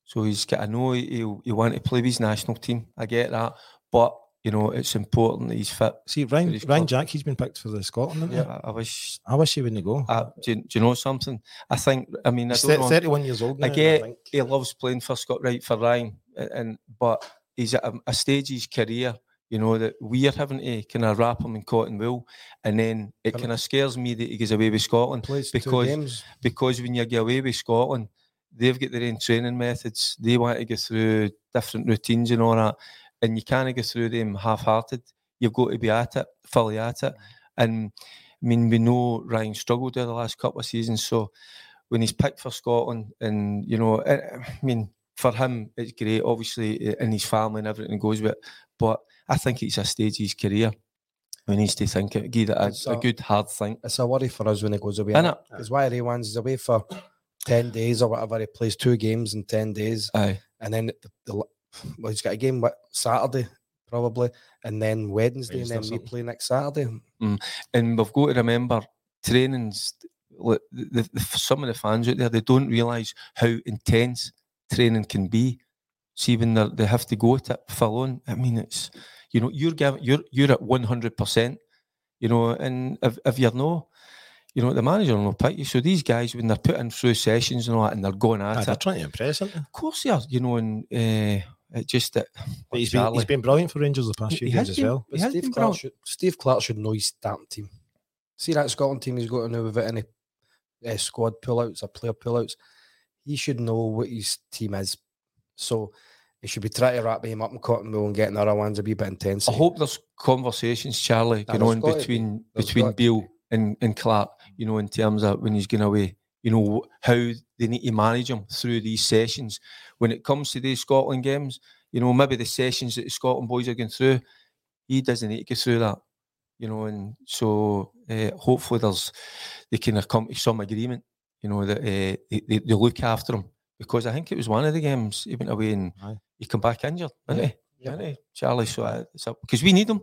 So he's got. I know he he'll, he want to play with his national team. I get that, but you know it's important that he's fit. See, Ryan, Ryan club. Jack, he's been picked for the Scotland. he? I, I wish. I wish he wouldn't go. I, do, you, do you know something? I think. I mean, I He's don't thir- know. 31 years old now. I I get think. he loves playing for Scott right for Ryan, and, and but he's at a, a stage of his career, you know, that we are having to kind of wrap him in cotton wool, and then it kind of scares me that he goes away with Scotland Plays because because when you get away with Scotland, they've got their own training methods. They want to go through different routines and all that, and you can't go through them half-hearted. You've got to be at it, fully at it. And I mean, we know Ryan struggled there the last couple of seasons, so when he's picked for Scotland, and you know, I, I mean, for him, it's great, obviously, eh, and his family and everything goes with it. But I think it's a stage of his career. We needs to think it, give it a, It's a a- good hard think. It's a worry for us when he goes away. Innit? It's why are he ones he's away for ten days or whatever? He plays two games in ten days, Aye. and then the, the, well, he's got a game Saturday probably, and then Wednesday, and Wednesday or then we play next Saturday. and we've got to remember trainings. look, The, the, some of the fans out there they don't realise how intense training can be. See when they they have to go at it full on. I mean, it's you know you're giving you're you're at one hundred percent. you know, and if, if you're no, you know, the manager will not pick you. So these guys, when they're putting through sessions and all that, and they're going at Aye, it, they're trying to impress, aren't they? of course they are, you know, and uh, it just that. But he's been, he's been brilliant for Rangers the past few games as well. But Steve Clarke, should, Steve Clarke should know his starting team. See that Scotland team he's got to know without any uh, squad pullouts or player pullouts. He should know what his team is. So he should be trying to wrap him up in cotton wool and getting other ones a bit intense. I hope there's conversations, Charlie, Nah, going there's on be. between between Beale be. and, and Clarke, you know, in terms of when he's going away, you know, how they need to manage him through these sessions. When it comes to these Scotland games, you know, maybe the sessions that the Scotland boys are going through, he doesn't need to go through that, you know, and so uh, hopefully there's they can come to some agreement, you know, that uh, they, they, look after him because I think it was one of the games he went away and Aye. he come back injured, didn't he? Yeah. Didn't he, Charlie? So because we need them.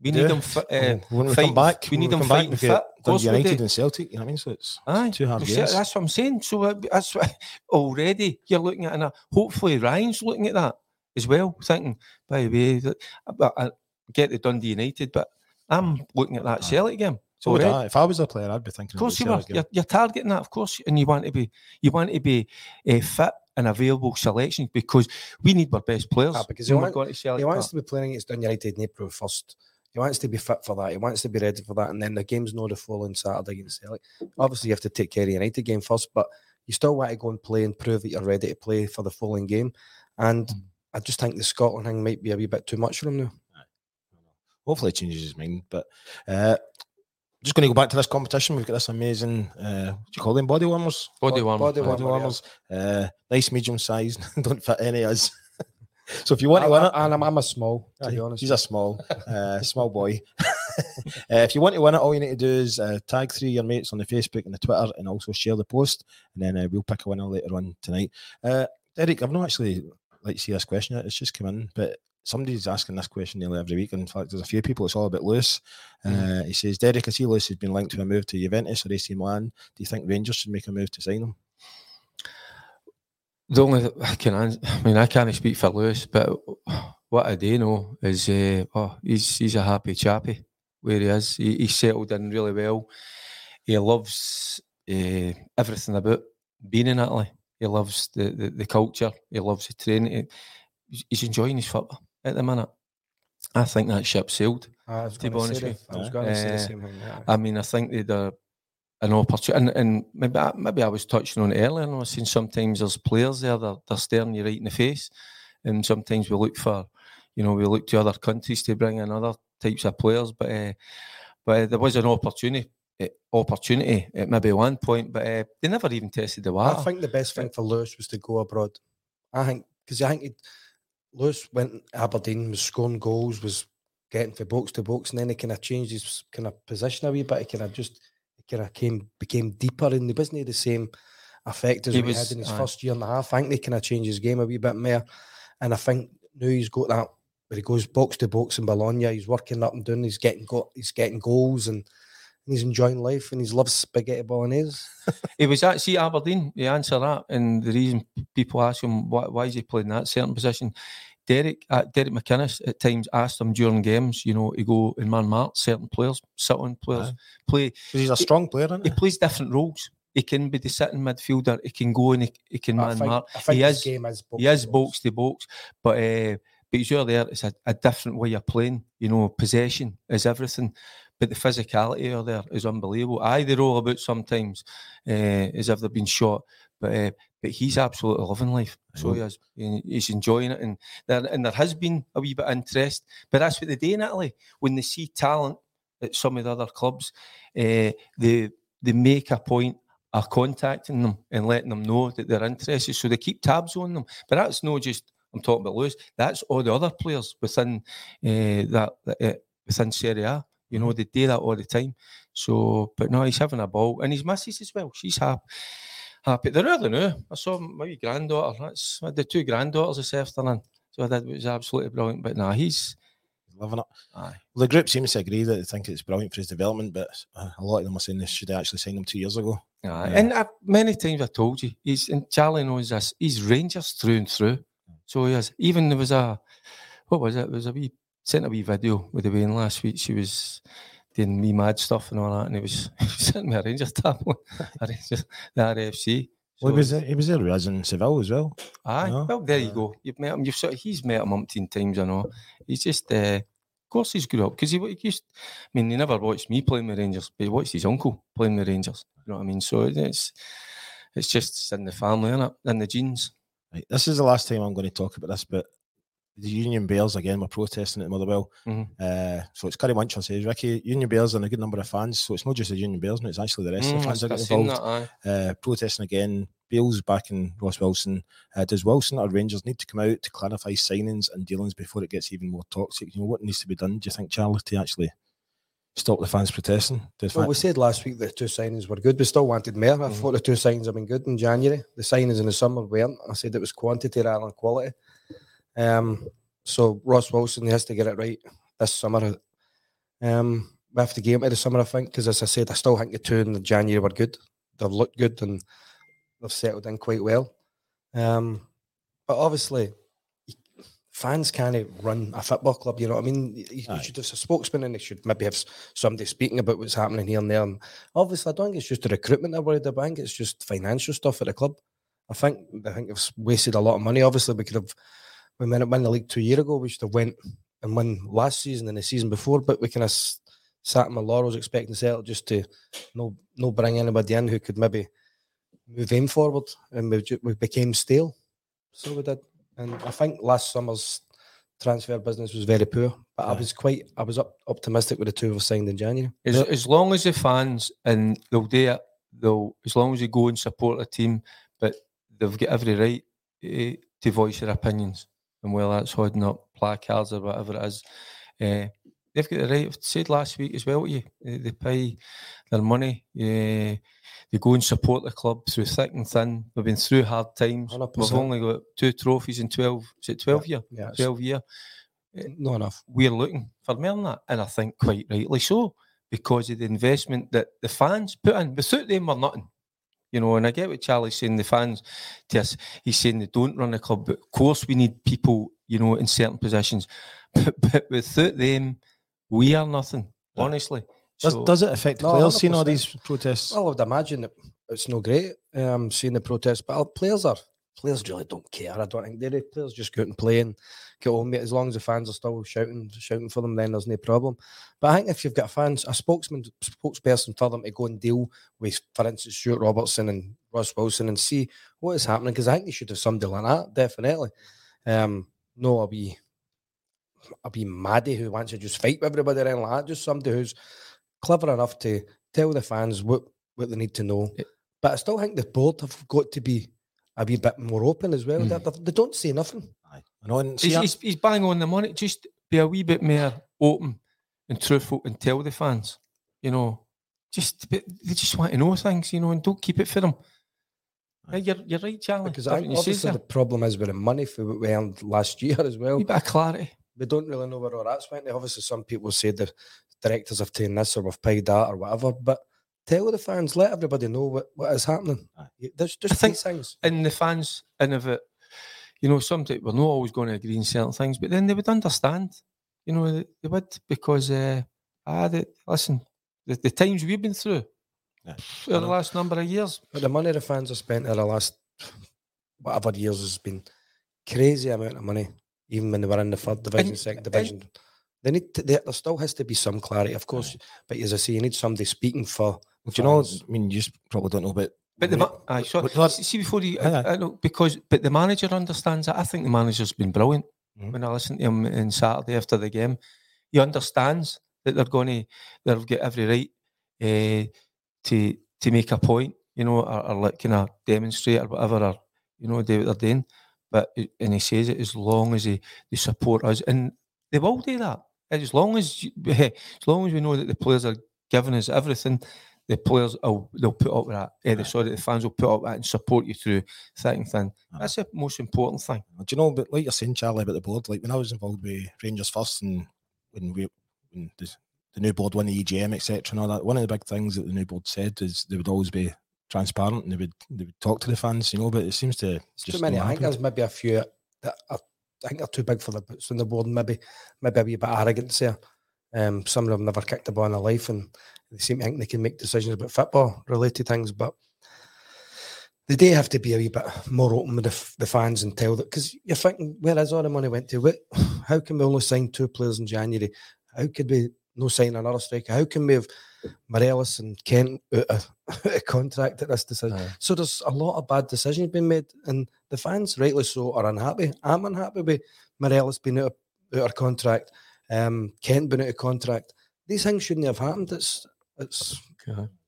We need Yeah. them. Fit, uh, when we fighting- come back, we need them come back, fighting we've fit. got Of course we United and Celtic, you know what I mean? So it's Aye, two hard years. that's what I'm saying. So uh, that's what, already you're looking at, and uh, hopefully Ryan's looking at that as well, thinking, by the way, that, but I get the Dundee United, but I'm looking at that Aye. Celtic game. So would. I. If I was a player, I'd be thinking. Of course you about were. Celtic You're, you're targeting that, of course, and you want to be you want to be uh, fit and available selection because we need our best players. Ah, because when want- going to he wants to be playing against Dun United in April first. He wants to be fit for that. He wants to be ready for that. And then the game's not the following Saturday against Celtic. Obviously, you have to take care of the United game first, but you still want to go and play and prove that you're ready to play for the following game. And Mm. I just think the Scotland thing might be a wee bit too much for him now. Hopefully, it changes his mind. But uh, just going to go back to this competition. We've got this amazing. Uh, what do you call them? Body warmers. body Bod- warmer. body warmer. Body warmers. Uh, nice medium size. Don't fit any of us. So if you want to win I- it, and I'm, I'm a small, to be honest. He's a small, uh, small boy. uh, if you want to win it, all you need to do is uh, tag three of your mates on the Facebook and the Twitter, and also share the post, and then uh, we'll pick a winner later on tonight. Uh, Derek, I've not actually like to see this question yet. It's just come in, but somebody's asking this question nearly every week. And in fact, there's a few people. It's all a bit loose. Uh, he says, Derek, I see Lewis has been linked to a move to Juventus or AC Milan. Do you think Rangers should make a move to sign him? The only I can, I mean, I can't speak for Lewis, but what I do know is, uh, oh, he's he's a happy chappy where he is. He, he's settled in really well. He loves uh, everything about being in Italy. He loves the, the, the culture. He loves the training. He- he's- enjoying his football at the minute. I think that ship sailed. I was to be honest with I was you. going to say the Uh, same thing. yeah. I mean, I think they'd uh, an opportunity, and, and maybe I, maybe I was touching on it earlier. And I was saying sometimes there's players there that they're staring you right in the face, and sometimes we look for, you know, we look to other countries to bring in other types of players. But uh, but there was an opportunity, uh, opportunity at maybe one point, but they never even tested the water. I think the best thing for Lewis was to go abroad. I think because I think he, Lewis went Aberdeen, was scoring goals, was getting from box to box, and then he kind of changed his kind of position a wee bit. He kind of just kind of came became deeper, and he wasn't the same effect as He he was- had in his aye. first year and a half. I think they kind of changed his game a wee bit more, and I think now he's got that where he goes box to box in Bologna. He's working up and down. He's getting go, he's getting goals and. and He's enjoying life and he's loves spaghetti bolognese. He was at see Aberdeen. He answered that, and the reason people ask him why, why is he playing that certain position, Derek uh, Derek McInnes at times asked him during games, you know, to go and man mark certain players, certain players Aye. play. he's a strong player, isn't He he? plays different roles. He can be the sitting midfielder. He can go and he, he can I man think, mark. He is- game is box He is box to box, but uh, but you're there. It's a, a different way of playing. You know, possession is everything, but the physicality are there is unbelievable. Aye, they roll about sometimes uh, as if they've been shot, but uh, but he's absolutely loving life. So he is. He's enjoying it, and there and there has been a wee bit of interest. But that's what they do in Italy when they see talent at some of the other clubs. Uh, they they make a point of contacting them and letting them know that they're interested. So they keep tabs on them. But that's not just I'm talking about Lewis. That's all the other players within uh, that, uh, within Serie A. You know, they do that all the time. So, but no, he's having a ball, and his missus as well. She's happy. Happy. They're really new. I saw my granddaughter. That's the two granddaughters this afternoon. So that was absolutely brilliant. But nah, he's Loving it. aye. Well, the group seems to agree that they think it's brilliant for his development, but uh, a lot of them are saying they should have actually signed him two years ago. Aye. Yeah. And I, many times I told you, he's and Charlie knows this. He's Rangers through and through. So he is. Even there was a what was it? There was a wee sent a wee video with the Wayne last week. She was doing me mad stuff and all that, and he was, he was sitting with a Rangers tab on, a Rangers, the RFC. Well, he was there, he was there us in Seville as well. Aye, No? well, there you Uh, go. You've met him. You've sort of, he's met him umpteen times, I know. He's just, uh, of course, he's grew up because he, he used. I mean, he never watched me playing with Rangers, but he watched his uncle playing with Rangers. You know what I mean? So it's, it's just it's in the family, is it? In the genes. Right, this is the last time I'm going to talk about this, but the Union Bears again were protesting at Motherwell. Mhm. Uh, so it's Curry Muncher says, Ricki, Union Bears and a good number of fans. So it's not just the Union Bears, no, it's actually the rest of Mm, the fans that I've get involved. that. Uh, protesting again. Beale's backing Ross Wilson. Uh, does Wilson or Rangers need to come out to clarify signings and dealings before it gets even more toxic? You know, what needs to be done, do you think, Charlie, to actually stop the fans protesting? The Well, fa- we said last week the two signings were good. We still wanted more. I Mhm. thought the two signings have been good in January. The signings in the summer weren't. I said it was quantity rather than quality. Um, so Ross Wilson has to get it right this summer. Um, we have to get into the summer, I think, because as I said, I still think the two in the January were good. They've looked good and they've settled in quite well. Um, but obviously, fans can't run a football club. You know what I mean? You, you should have a spokesman, and they should maybe have somebody speaking about what's happening here and there. And obviously, I don't think it's just the recruitment they're worried about. I think it's just financial stuff at the club. I think I think it's wasted a lot of money. Obviously, we could have we went win the league two year ago. We should have went and won last season and the season before. But we kind of sat in my laurels expecting settle just to no no bring anybody in who could maybe move him forward, and we we became stale. So we did, and I think last summer's transfer business was very poor. But I was quite I was up, optimistic with the two of us signed in January. As, as long as the fans and they'll do it, they'll as long as they go and support the team, but they've got every right eh, to voice their opinions. And whether that's holding up placards or whatever it is, uh, they've got the right. I've said last week as well to you, they, they pay their money. eh, they go and support the club through thick and thin. We've been through hard times. we have only got two trophies in twelve. Is it twelve year? Yeah, Twelve year. not enough. we're looking for more than that. And I think quite rightly so, because of the investment that the fans put in. Without them, we're nothing. You know, and I get what Charlie's saying, the fans, to us, he's saying they don't run the club, but of course we need people, you know, in certain positions. But, but without them, we are nothing, Yeah. honestly. does, So- does it affect the No, players seeing all 100%. these protests? Well, I would imagine that it's no great um, seeing the protests, but our players are players really don't care. I don't think they do. Players just go out and play and get on with it. As long as the fans are still shouting, shouting for them, then there's no problem. But I think if you've got fans, a spokesman, spokesperson for them to go and deal with, for instance, Stuart Robertson and Ross Wilson and see what is happening, because I think they should have somebody like that, definitely. Um, no, I'll be, I'll be Maddie who wants to just fight with everybody anything like that. Just somebody who's clever enough to tell the fans what, what they need to know. It- But I still think the board have got to be a wee bit more open as well. Mm. They- they don't say nothing. Aye. And see, he's, I- he's, he's bang on the money. Just be a wee bit more open and truthful and tell the fans, you know, just but they just want to know things, you know, and don't keep it for them. Aye. You're, you're right, Charlie. Because I Everything think obviously the there. problem is with the money for what we earned last year as well. wee bit of clarity. We don't really know where all that's went. Obviously, some people say the directors have taken this or we've paid that or whatever. But tell the fans, let everybody know what, what is happening. Aye. There's just think- these things. and the fans and if it you know sometimes we're not always going to agree on certain things but then they would understand you know they, they would because uh ah they, listen the, the times we've been through Yeah, for the last number of years But the money the fans have spent in the last whatever years has been crazy amount of money. Even when they were in the third division, And- second and- division, they need to, there, there still has to be some clarity, of course. But as I say, you need somebody speaking for. do you know. I mean, you probably don't know, but but the ma- ma- aye, so, but what- see before you. I, I know because but the manager understands it I think the manager's been brilliant Mhm. when I listened to him on Saturday after the game he understands that they're going to they've got every right uh, to to make a point, you know, or, or like kind of demonstrate or whatever, or you know, do what they're doing. But and he says it as long as they, they support us, and they will do that. As long as as long as we know that the players are giving us everything, the players will they'll put up with that. Eh, the, sorry, the fans will put up with that and support you through thick and thin. Aye. That's the most important thing. Do you know, but like you're saying, Charlie, about the board, like when I was involved with Rangers first and when we when the, the new board won the EGM, etc., and all that, one of the big things that the new board said is they would always be transparent and they would they would talk to the fans, you know. But it seems to It's just too many. I think there's maybe a few that are, I think they're too big for the boots on the board. and Maybe maybe a wee bit arrogance there. Um, some of them never kicked a ball in their life, and they seem to think they can make decisions about football related things. But they do have to be a wee bit more open with the, the fans and tell that because you're thinking, where is all the money went to? What, how can we only sign two players in January? How could we no sign another striker? How can we have Morelos and Kent out of, out of contract at this decision? So there's a lot of bad decisions being made, and the fans, rightly so, are unhappy. I'm unhappy with Morelos being out of, out of contract, um, Kent being out of contract. These things shouldn't have happened. It's it's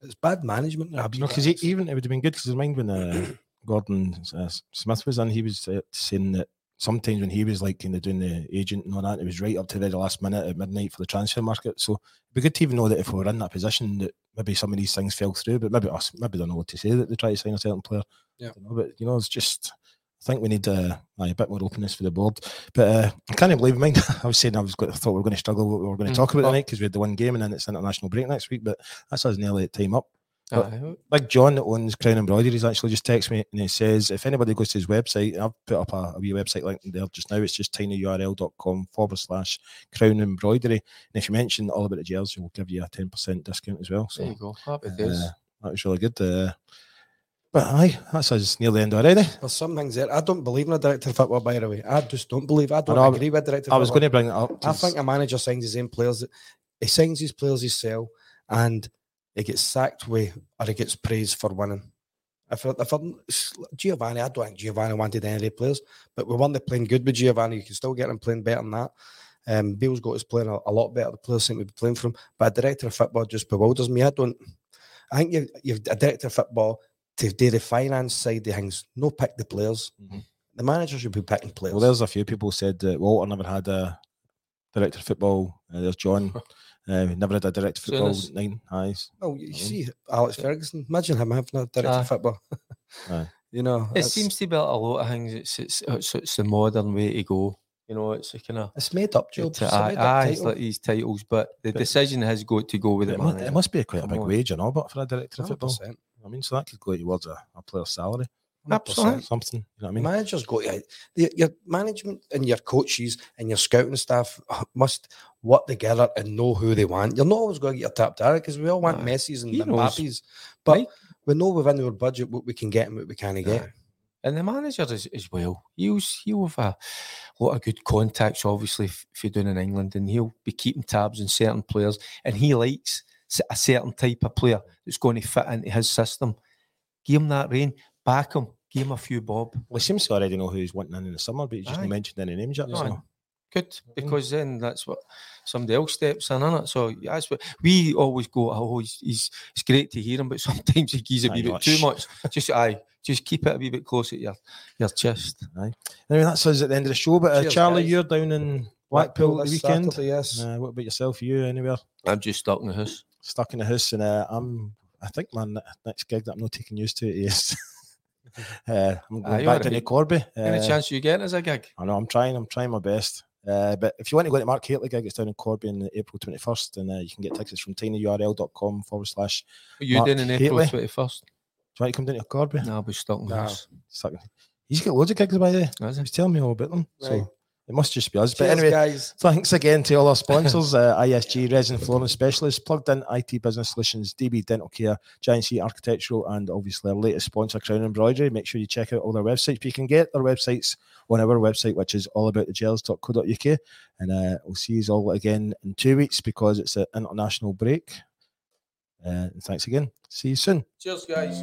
it's bad management. No, because even it would have been good because mind when uh, Gordon uh, Smith was in, he was uh, saying that sometimes when he was like kind of doing the agent and all that, it was right up to the last minute at midnight for the transfer market. So it'd be good to even know that if we were in that position, that maybe some of these things fell through. But maybe us, maybe don't know what to say that they try to sign a certain player. Yeah. Dunno, but you know, it's just. I think we need uh, a bit more openness for the board. But uh, I can't believe, mind, I was saying I was I thought we were going to struggle what we were going to Mm. talk about tonight because we had the one game and then it's international break next week. But that's us nearly at time up. Big John that owns Crown Embroideries actually just texted me and he says if anybody goes to his website, I've put up a, a wee website link there just now. It's just tinyurl.com forward slash Crown Embroidery. And if you mention all about the jersey, we'll give you a ten percent discount as well. So There you go. Happy uh, days. that was really good. Uh, but aye, that's us near the end already. There's some things there. I don't believe in a director of football, by the way. I just don't believe. I don't know, agree with director. I was football. going to bring that up. I think a manager signs his own players. He signs his players himself, and he gets sacked with, or he gets praised for winning. If, if I'm, Giovanni, I don't think Giovanni wanted any of the players, but we weren't playing good with Giovanni. You can still get him playing better than that. Um, Beale's got us playing a, a lot better. The players seem to be playing from, but a director of football just bewilders me. I don't. I think you, you've a director of football to do the finance side of things. No, pick the players. Mhm. The manager should be picking players. Well, there's a few people said that Walter never had a director of football. Uh, there's John. Uh, never had a director of So football. there's- Nine eyes. Oh, you Mm. see, Alex Ferguson. Imagine him having a director Aye. of football. You know, It seems to be a lot of things. It's it's it's, it's the modern way to go. You know, it's a kind of it's made up, Joe. It's a aye, made up aye, it's like these titles, but the But- decision has got to go with the It, mu- manager. it must be quite a Come big on. wage, you know, but for a director of football. I mean, so that could go towards a, a player's salary. 100%. Absolutely. Something, you know what I mean? Managers go to your, your management and your coaches and your scouting staff uh, must work together and know who they want. You're not always going to get your top direct because we all want Aye. Messi's and He. Mbappe's, but Right. we know within our budget what we can get and what we can't get. And the manager as, as well. He'll he'll have a lot of good contacts, obviously, if, if you're doing in England, and he'll be keeping tabs on certain players. And he likes a certain type of player that's going to fit into his system. Give him that rein, back him, give him a few bob. Well, he seems to already know who he's wanting in in the summer, but he just Aye. mentioned any names yet. So. Good, mm-hmm. because then that's what somebody else steps in, innit? So that's what we always go. Oh, he's, he's it's great to hear him, but sometimes he gives a wee bit too much. Just aye, just keep it a wee bit close at your your chest. Right. Anyway, that's us at the end of the show. But uh, Cheers, Charlie, guys. you're down in Blackpool, this weekend. Saturday, yes. Uh, what about yourself? You anywhere? I'm just stuck in the house. Stuck in the house, and uh, I'm. I think my next gig that I'm not taking used to is. uh, I'm ah, going back to Corby. Any uh, chance you get as a gig? I know. I'm trying. I'm trying my best. Uh, but if you want to go to Mark Haley gig, it's down in Corby on April 21st, and uh, you can get tickets from tinyurl.com forward slash. Are you doing in April 21st? You want to come down to Corby? No, I'll be stuck in the No. house. Stuck- He's got loads of gigs by the way. Is He it? was telling me all about them. Right. So it must just be us. But anyway, guys. Thanks again to all our sponsors uh, ISG Resin Flooring Specialists, Plugdin IT Business Solutions, DB Dental Care, J&C Architectural, and obviously our latest sponsor, Crown Embroidery. Make sure you check out all their websites. You can get their websites on our website, which is allaboutthegers.co.uk. And uh, we'll see you all again in two weeks because it's an international break. Uh, and thanks again. See you soon. Cheers, guys.